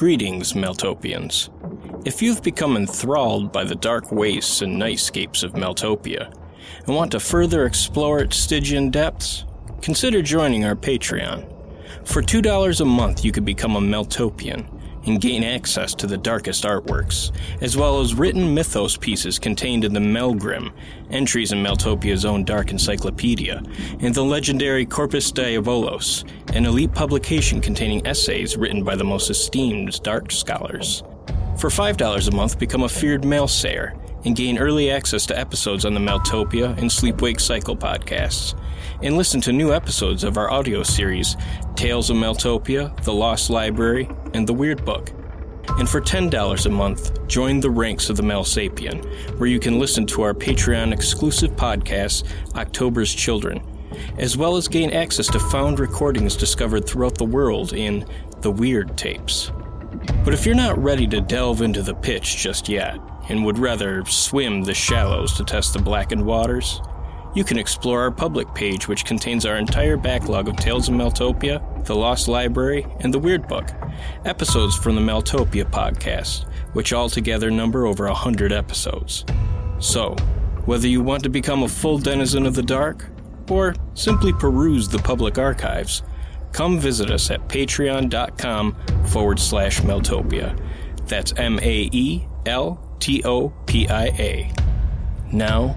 Greetings, Maeltopians. If you've become enthralled by the dark wastes and nightscapes of Maeltopia and want to further explore its Stygian depths, consider joining our Patreon. For $2 a month, you could become a Maeltopian and gain access to the darkest artworks, as well as written mythos pieces contained in the Maelgrim, entries in Maeltopia's own dark encyclopedia, and the legendary Corpus Diabolos, an elite publication containing essays written by the most esteemed dark scholars. For $5 a month, become a feared maelsayer and gain early access to episodes on the Maeltopia and Sleepwake Cycle podcasts, and listen to new episodes of our audio series Tales of Maeltopia, The Lost Library, and The Weird Book. And for $10 a month, join the ranks of the Maelsapien, where you can listen to our Patreon exclusive podcast, October's Children, as well as gain access to found recordings discovered throughout the world in The Weird Tapes. But if you're not ready to delve into the pitch just yet, and would rather swim the shallows to test the blackened waters, you can explore our public page, which contains our entire backlog of Tales of Maeltopia, The Lost Library, and The Weird Book, episodes from the Maeltopia podcast, which altogether number over a hundred episodes. So, whether you want to become a full denizen of the dark, or simply peruse the public archives, come visit us at patreon.com forward slash Maeltopia. That's M A E L T O P I A. Now,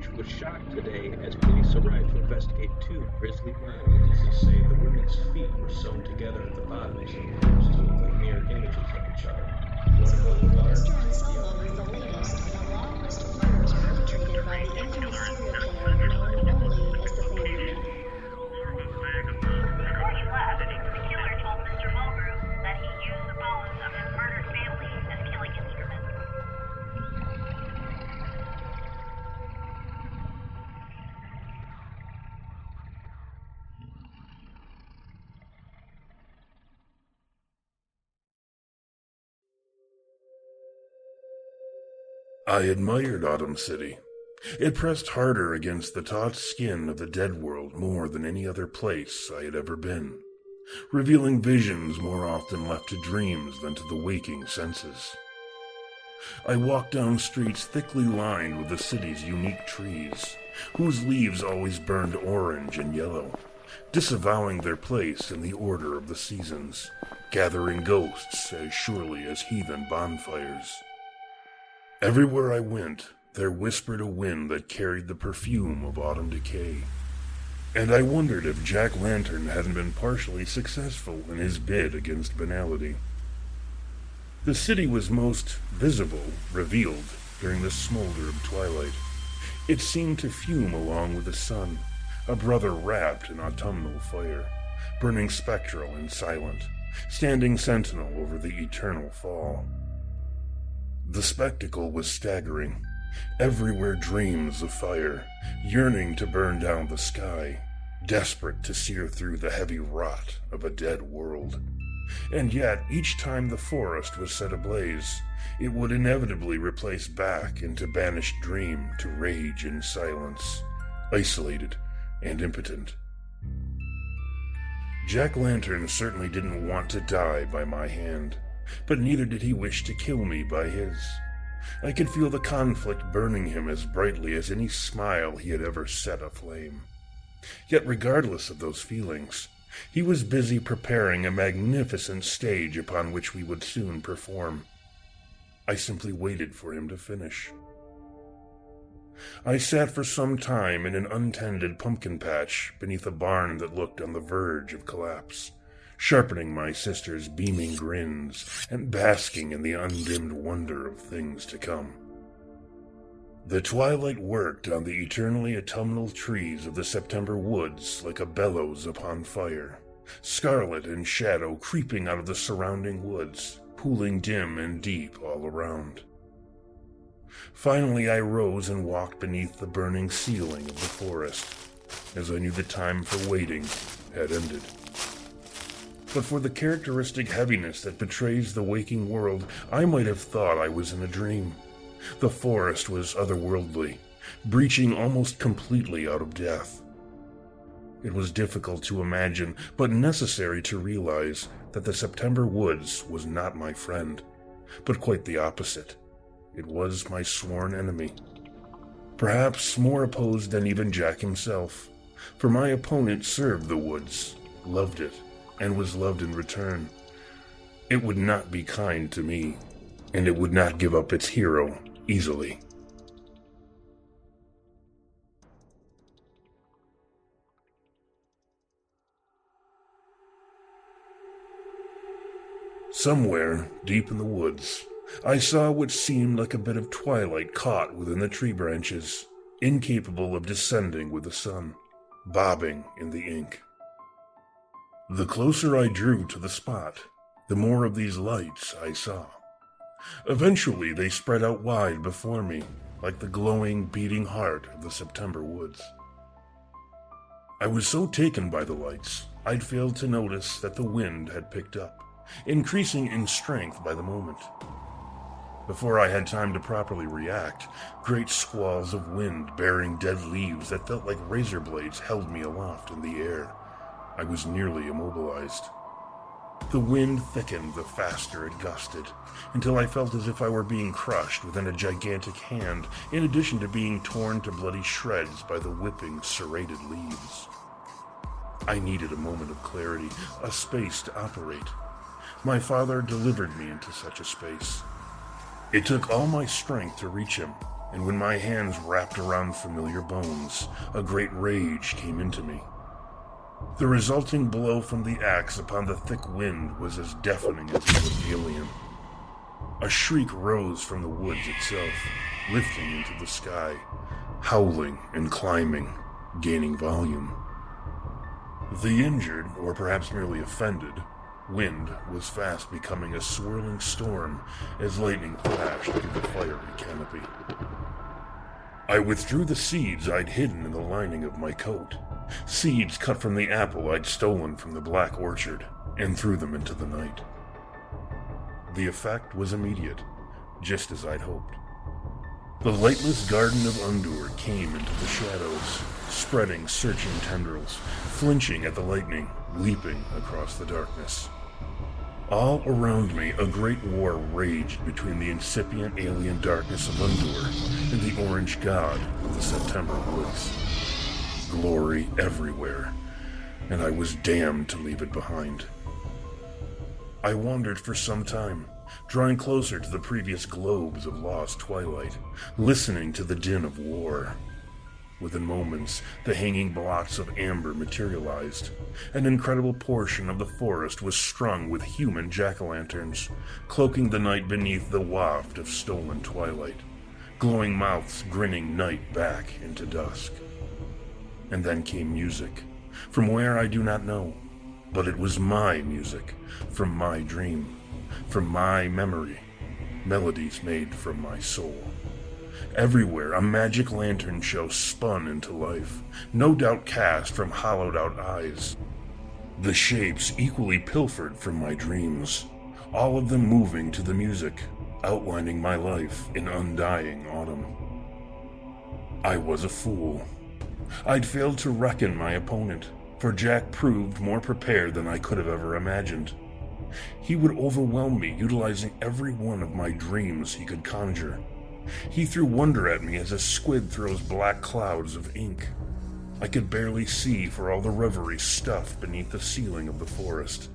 Greenwich was shocked today as police arrived to investigate two grisly murders. They say the women's feet were sewn together at the look like mirror images of each other. The Mr. Ensemble is the latest in a long list of murders perpetrated by the infamous serial killer known only I admired Autumn City. It pressed harder against the taut skin of the dead world more than any other place I had ever been, revealing visions more often left to dreams than to the waking senses. I walked down streets thickly lined with the city's unique trees, whose leaves always burned orange and yellow, disavowing their place in the order of the seasons, gathering ghosts as surely as heathen bonfires. Everywhere I went, there whispered a wind that carried the perfume of autumn decay. And I wondered if Jack Lantern hadn't been partially successful in his bid against banality. The city was most visible, revealed, during the smolder of twilight. It seemed to fume along with the sun, a brother wrapped in autumnal fire, burning spectral and silent, standing sentinel over the eternal fall. The spectacle was staggering, Everywhere dreams of fire, yearning to burn down the sky, desperate to sear through the heavy rot of a dead world. And yet, each time the forest was set ablaze, it would inevitably replace back into banished dream to rage in silence, isolated and impotent. Jack Lantern certainly didn't want to die by my hand, but neither did he wish to kill me by his. I could feel the conflict burning him as brightly as any smile he had ever set aflame. Yet, regardless of those feelings, he was busy preparing a magnificent stage upon which we would soon perform. I simply waited for him to finish. I sat for some time in an untended pumpkin patch beneath a barn that looked on the verge of collapse, sharpening my sister's beaming grins and basking in the undimmed wonder of things to come. The twilight worked on the eternally autumnal trees of the September woods like a bellows upon fire, scarlet and shadow creeping out of the surrounding woods, pooling dim and deep all around. Finally, I rose and walked beneath the burning ceiling of the forest, as I knew the time for waiting had ended. But for the characteristic heaviness that betrays the waking world, I might have thought I was in a dream. The forest was otherworldly, breaching almost completely out of death. It was difficult to imagine, but necessary to realize, that the September woods was not my friend, but quite the opposite. It was my sworn enemy. Perhaps more opposed than even Jack himself, for my opponent served the woods, loved it, and was loved in return. It would not be kind to me, and it would not give up its hero easily. Somewhere deep in the woods, I saw what seemed like a bit of twilight caught within the tree branches, incapable of descending with the sun, bobbing in the ink. The closer I drew to the spot, the more of these lights I saw. Eventually, they spread out wide before me, like the glowing, beating heart of the September woods. I was so taken by the lights, I'd failed to notice that the wind had picked up, increasing in strength by the moment. Before I had time to properly react, great squalls of wind bearing dead leaves that felt like razor blades held me aloft in the air. I was nearly immobilized. The wind thickened the faster it gusted, until I felt as if I were being crushed within a gigantic hand, in addition to being torn to bloody shreds by the whipping, serrated leaves. I needed a moment of clarity, a space to operate. My father delivered me into such a space. It took all my strength to reach him, and when my hands wrapped around familiar bones, a great rage came into me. The resulting blow from the axe upon the thick wind was as deafening as it was alien. A shriek rose from the woods itself, lifting into the sky, howling and climbing, gaining volume. The injured, or perhaps merely offended, wind was fast becoming a swirling storm as lightning flashed through the fiery canopy. I withdrew the seeds I'd hidden in the lining of my coat, seeds cut from the apple I'd stolen from the black orchard, and threw them into the night. The effect was immediate, just as I'd hoped. The lightless garden of Undur came into the shadows, spreading searching tendrils, flinching at the lightning, leaping across the darkness. All around me, a great war raged between the incipient alien darkness of Undur and the orange god of the September woods. Glory everywhere, and I was damned to leave it behind. I wandered for some time, drawing closer to the previous globes of lost twilight, listening to the din of war. Within moments, the hanging blocks of amber materialized. An incredible portion of the forest was strung with human jack o' lanterns, cloaking the night beneath the waft of stolen twilight, glowing mouths grinning night back into dusk. And then came music, from where I do not know, but it was my music, from my dream, from my memory, melodies made from my soul. Everywhere, a magic lantern show spun into life, no doubt cast from hollowed out eyes. The shapes equally pilfered from my dreams, all of them moving to the music, outlining my life in undying autumn. I was a fool. I'd failed to reckon my opponent, for Jack proved more prepared than I could have ever imagined. He would overwhelm me, utilizing every one of my dreams he could conjure. He threw wonder at me as a squid throws black clouds of ink. I could barely see for all the reverie stuffed beneath the ceiling of the forest.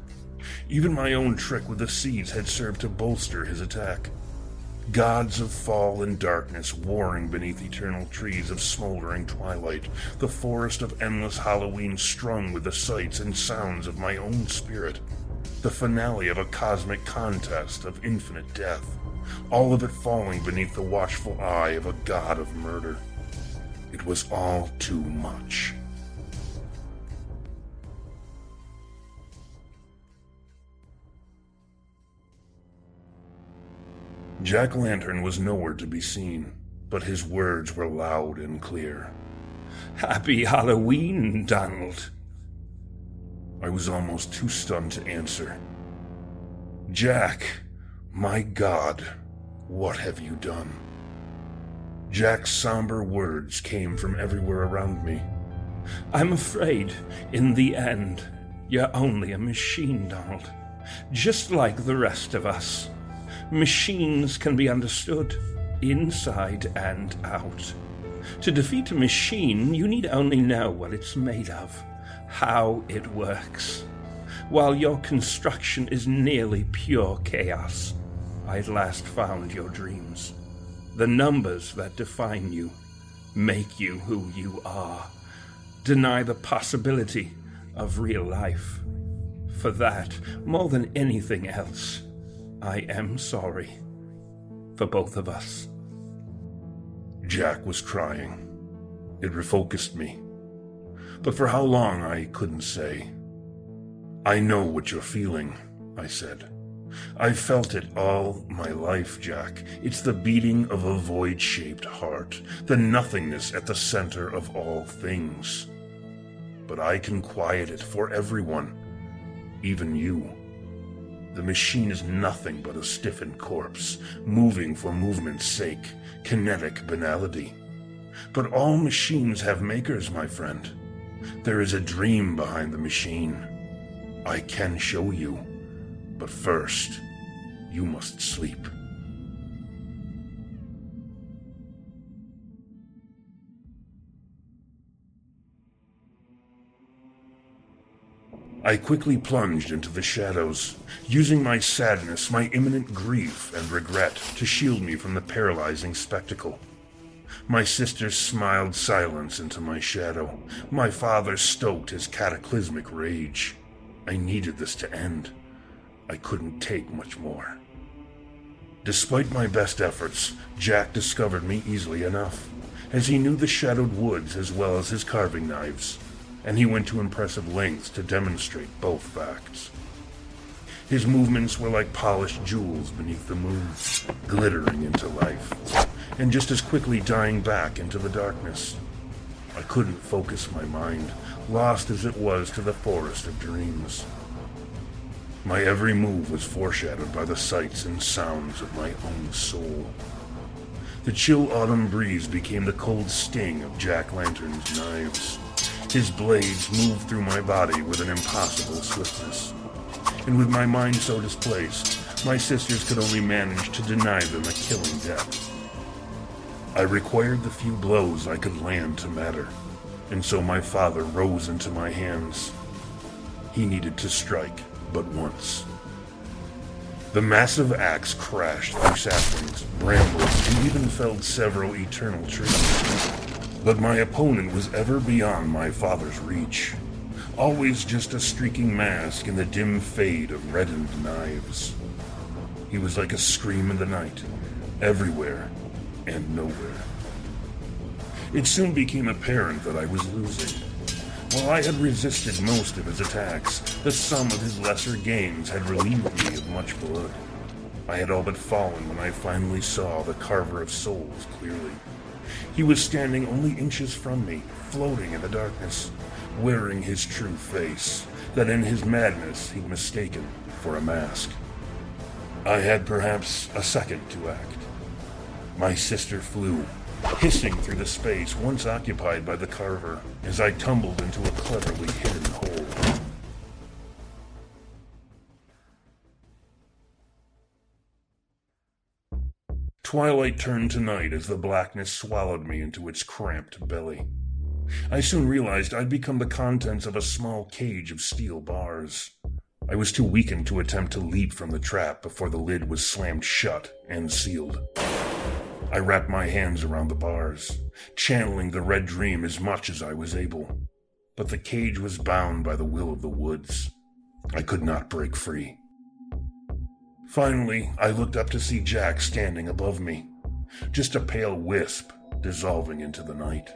Even my own trick with the seeds had served to bolster his attack. Gods of fall and darkness warring beneath eternal trees of smoldering twilight, the forest of endless Halloween strung with the sights and sounds of my own spirit, the finale of a cosmic contest of infinite death, all of it falling beneath the watchful eye of a god of murder. It was all too much. Jack Lantern was nowhere to be seen, but his words were loud and clear. Happy Halloween, Donald. I was almost too stunned to answer. Jack, my God, what have you done? Jack's somber words came from everywhere around me. I'm afraid, in the end, you're only a machine, Donald. Just like the rest of us. Machines can be understood, inside and out. To defeat a machine, you need only know what it's made of, how it works. While your construction is nearly pure chaos, I at last found your dreams. The numbers that define you make you who you are. Deny the possibility of real life. For that, more than anything else, I am sorry. For both of us. Jack was crying. It refocused me. But for how long, I couldn't say. I know what you're feeling, I said. I've felt it all my life, Jack. It's the beating of a void shaped heart, the nothingness at the center of all things. But I can quiet it for everyone, even you. The machine is nothing but a stiffened corpse, moving for movement's sake, kinetic banality. But all machines have makers, my friend. There is a dream behind the machine. I can show you. But first, you must sleep. I quickly plunged into the shadows, using my sadness, my imminent grief, and regret to shield me from the paralyzing spectacle. My sister smiled silence into my shadow. My father stoked his cataclysmic rage. I needed this to end. I couldn't take much more. Despite my best efforts, Jack discovered me easily enough, as he knew the shadowed woods as well as his carving knives, and he went to impressive lengths to demonstrate both facts. His movements were like polished jewels beneath the moon, glittering into life, and just as quickly dying back into the darkness. I couldn't focus my mind, lost as it was to the forest of dreams. My every move was foreshadowed by the sights and sounds of my own soul. The chill autumn breeze became the cold sting of Jack Lantern's knives. His blades moved through my body with an impossible swiftness. And with my mind so displaced, my sisters could only manage to deny them a killing death. I required the few blows I could land to matter, and so my father rose into my hands. He needed to strike but once. The massive axe crashed through saplings, brambles, and even felled several eternal trees. But my opponent was ever beyond my father's reach. Always just a streaking mask in the dim fade of reddened knives. He was like a scream in the night, everywhere and nowhere. It soon became apparent that I was losing. While I had resisted most of his attacks, the sum of his lesser gains had relieved me of much blood. I had all but fallen when I finally saw the Carver of Souls clearly. He was standing only inches from me, floating in the darkness, wearing his true face, that in his madness he'd mistaken for a mask. I had perhaps a second to act. My sister flew, hissing through the space once occupied by the carver, as I tumbled into a cleverly hidden hole. Twilight turned to night as the blackness swallowed me into its cramped belly. I soon realized I'd become the contents of a small cage of steel bars. I was too weakened to attempt to leap from the trap before the lid was slammed shut and sealed. I wrapped my hands around the bars, channeling the red dream as much as I was able. But the cage was bound by the will of the woods. I could not break free. Finally, I looked up to see Jack standing above me, just a pale wisp dissolving into the night.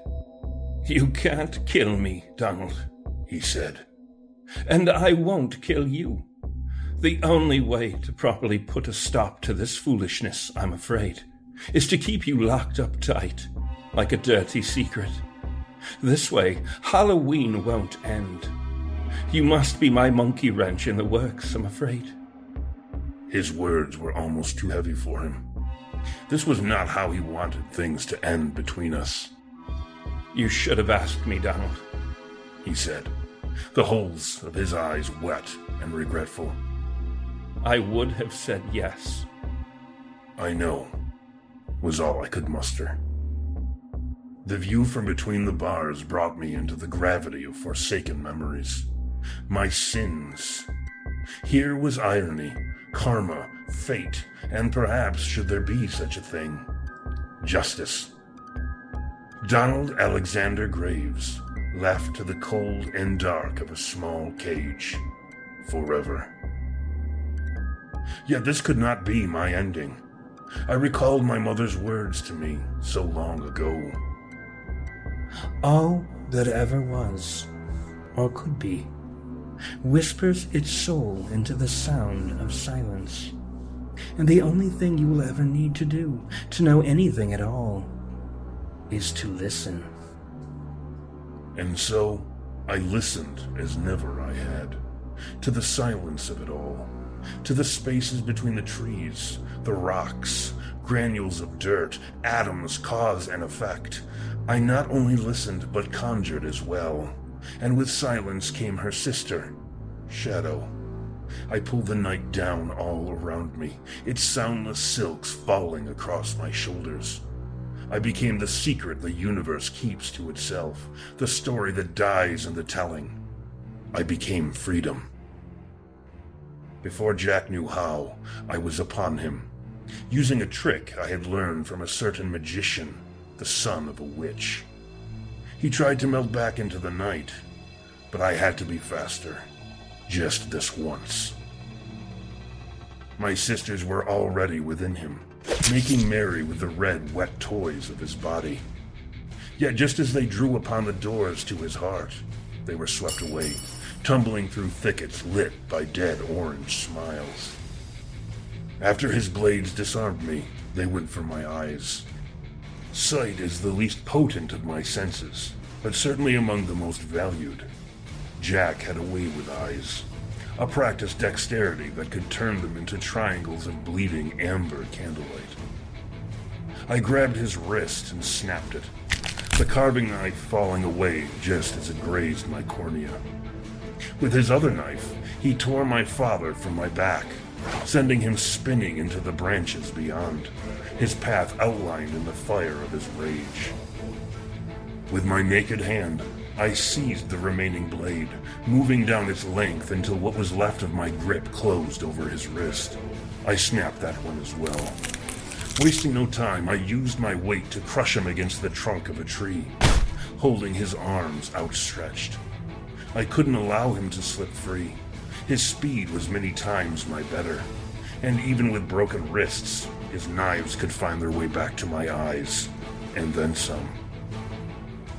You can't kill me, Donald, he said. And I won't kill you. The only way to properly put a stop to this foolishness, I'm afraid, is to keep you locked up tight, like a dirty secret. This way, Halloween won't end. You must be my monkey wrench in the works, I'm afraid. His words were almost too heavy for him. This was not how he wanted things to end between us. You should have asked me, Donald, he said, the holes of his eyes wet and regretful. I would have said yes. I know, was all I could muster. The view from between the bars brought me into the gravity of forsaken memories. My sins. Here was irony, karma, fate, and perhaps, should there be such a thing, justice. Donald Alexander Graves, left to the cold and dark of a small cage, forever. Yet this could not be my ending. I recalled my mother's words to me so long ago. All that ever was, or could be, whispers its soul into the sound of silence. And the only thing you will ever need to do to know anything at all is to listen. And so I listened as never I had, to the silence of it all, to the spaces between the trees, the rocks, granules of dirt, atoms, cause and effect. I not only listened, but conjured as well. And with silence came her sister, Shadow. I pulled the night down all around me, its soundless silks falling across my shoulders. I became the secret the universe keeps to itself, the story that dies in the telling. I became freedom. Before Jack knew how, I was upon him, using a trick I had learned from a certain magician, the son of a witch. He tried to melt back into the night, but I had to be faster. Just this once. My sisters were already within him, making merry with the red, wet toys of his body. Yet just as they drew upon the doors to his heart, they were swept away, tumbling through thickets lit by dead orange smiles. After his blades disarmed me, they went for my eyes. Sight is the least potent of my senses, but certainly among the most valued. Jack had a way with eyes, a practiced dexterity that could turn them into triangles of bleeding amber candlelight. I grabbed his wrist and snapped it, the carving knife falling away just as it grazed my cornea. With his other knife, he tore my father from my back, sending him spinning into the branches beyond, his path outlined in the fire of his rage. With my naked hand, I seized the remaining blade, moving down its length until what was left of my grip closed over his wrist. I snapped that one as well. Wasting no time, I used my weight to crush him against the trunk of a tree, holding his arms outstretched. I couldn't allow him to slip free. His speed was many times my better, and even with broken wrists, his knives could find their way back to my eyes, and then some.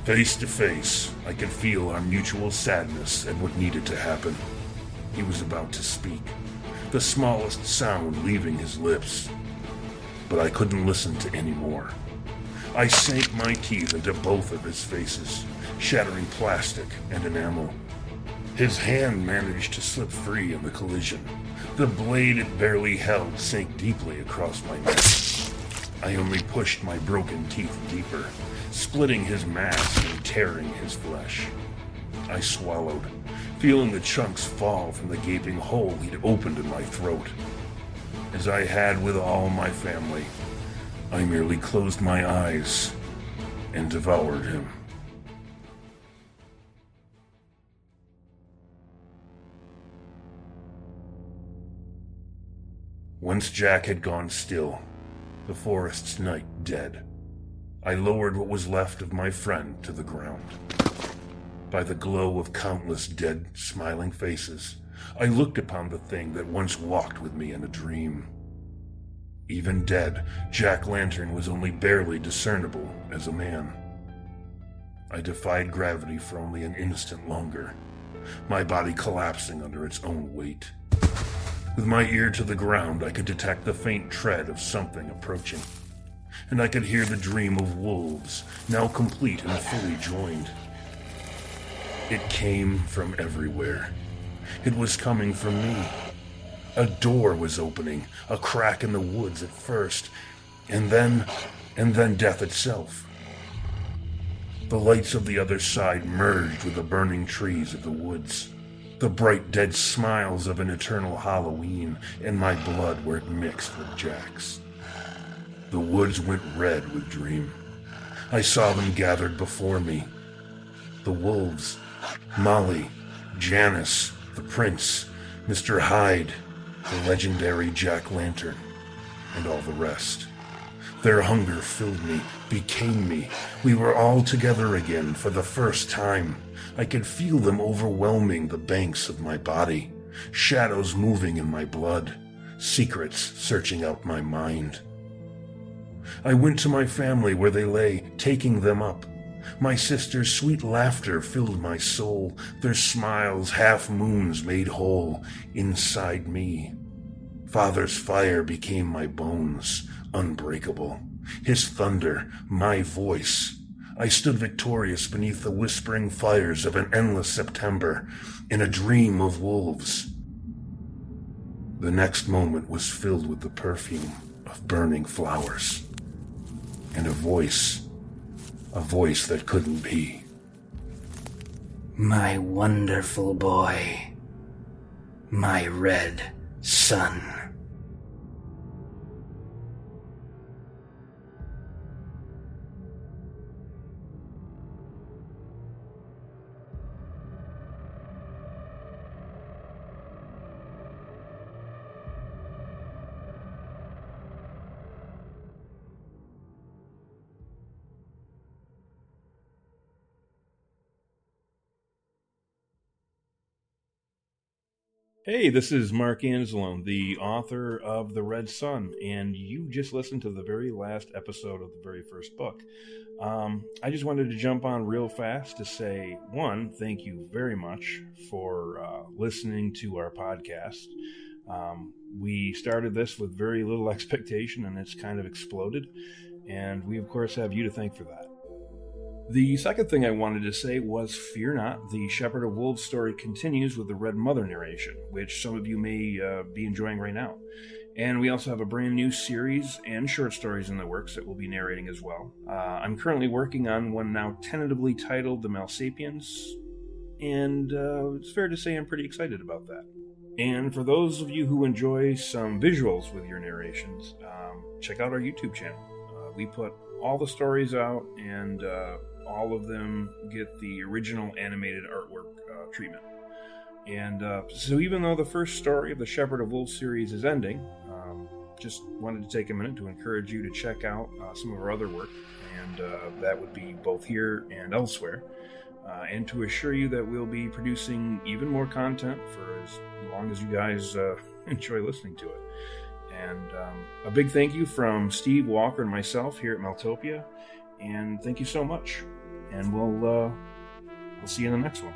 Face to face, I could feel our mutual sadness at what needed to happen. He was about to speak, the smallest sound leaving his lips. But I couldn't listen to any more. I sank my teeth into both of his faces, shattering plastic and enamel. His hand managed to slip free in the collision. The blade it barely held sank deeply across my neck. I only pushed my broken teeth deeper, splitting his mask and tearing his flesh. I swallowed, feeling the chunks fall from the gaping hole he'd opened in my throat. As I had with all my family, I merely closed my eyes and devoured him. Once Jack had gone still, the forest's night dead, I lowered what was left of my friend to the ground. By the glow of countless dead, smiling faces, I looked upon the thing that once walked with me in a dream. Even dead, Jack Lantern was only barely discernible as a man. I defied gravity for only an instant longer, my body collapsing under its own weight. With my ear to the ground, I could detect the faint tread of something approaching, and I could hear the dream of wolves, now complete and fully joined. It came from everywhere. It was coming from me. A door was opening, a crack in the woods at first, and then, and then death itself. The lights of the other side merged with the burning trees of the woods. The bright dead smiles of an eternal Halloween, and my blood where it mixed with Jack's. The woods went red with dream. I saw them gathered before me. The wolves, Molly, Janice, the prince, Mr. Hyde, the legendary Jack Lantern, and all the rest. Their hunger filled me, became me. We were all together again for the first time. I could feel them overwhelming the banks of my body, shadows moving in my blood, secrets searching out my mind. I went to my family where they lay, taking them up. My sister's sweet laughter filled my soul, their smiles half moons made whole inside me. Father's fire became my bones, unbreakable. His thunder, my voice. I stood victorious beneath the whispering fires of an endless September, in a dream of wolves. The next moment was filled with the perfume of burning flowers, and a voice, a voice that couldn't be. My wonderful boy. My red son. Hey, this is Mark Anzalone, the author of The Red Son, and you just listened to the very last episode of the very first book. Um, I just wanted to jump on real fast to say one, thank you very much for uh, listening to our podcast. Um, we started this with very little expectation, and it's kind of exploded, and we, of course, have you to thank for that. The second thing I wanted to say was Fear Not, the Shepherd of Wolves story continues with the Red Mother narration, which some of you may uh, be enjoying right now. And we also have a brand new series and short stories in the works that we'll be narrating as well. Uh, I'm currently working on one now tentatively titled The Maelsapiens, and uh, it's fair to say I'm pretty excited about that. And for those of you who enjoy some visuals with your narrations, um, check out our YouTube channel. Uh, we put all the stories out and uh, all of them get the original animated artwork uh, treatment. And uh, so, even though the first story of the Shepherd of Wolves series is ending, um, just wanted to take a minute to encourage you to check out uh, some of our other work, and uh, that would be both here and elsewhere, uh, and to assure you that we'll be producing even more content for as long as you guys uh, enjoy listening to it. And um, a big thank you from Steve Walker and myself here at Maeltopia, and thank you so much and we'll uh, we'll see you in the next one.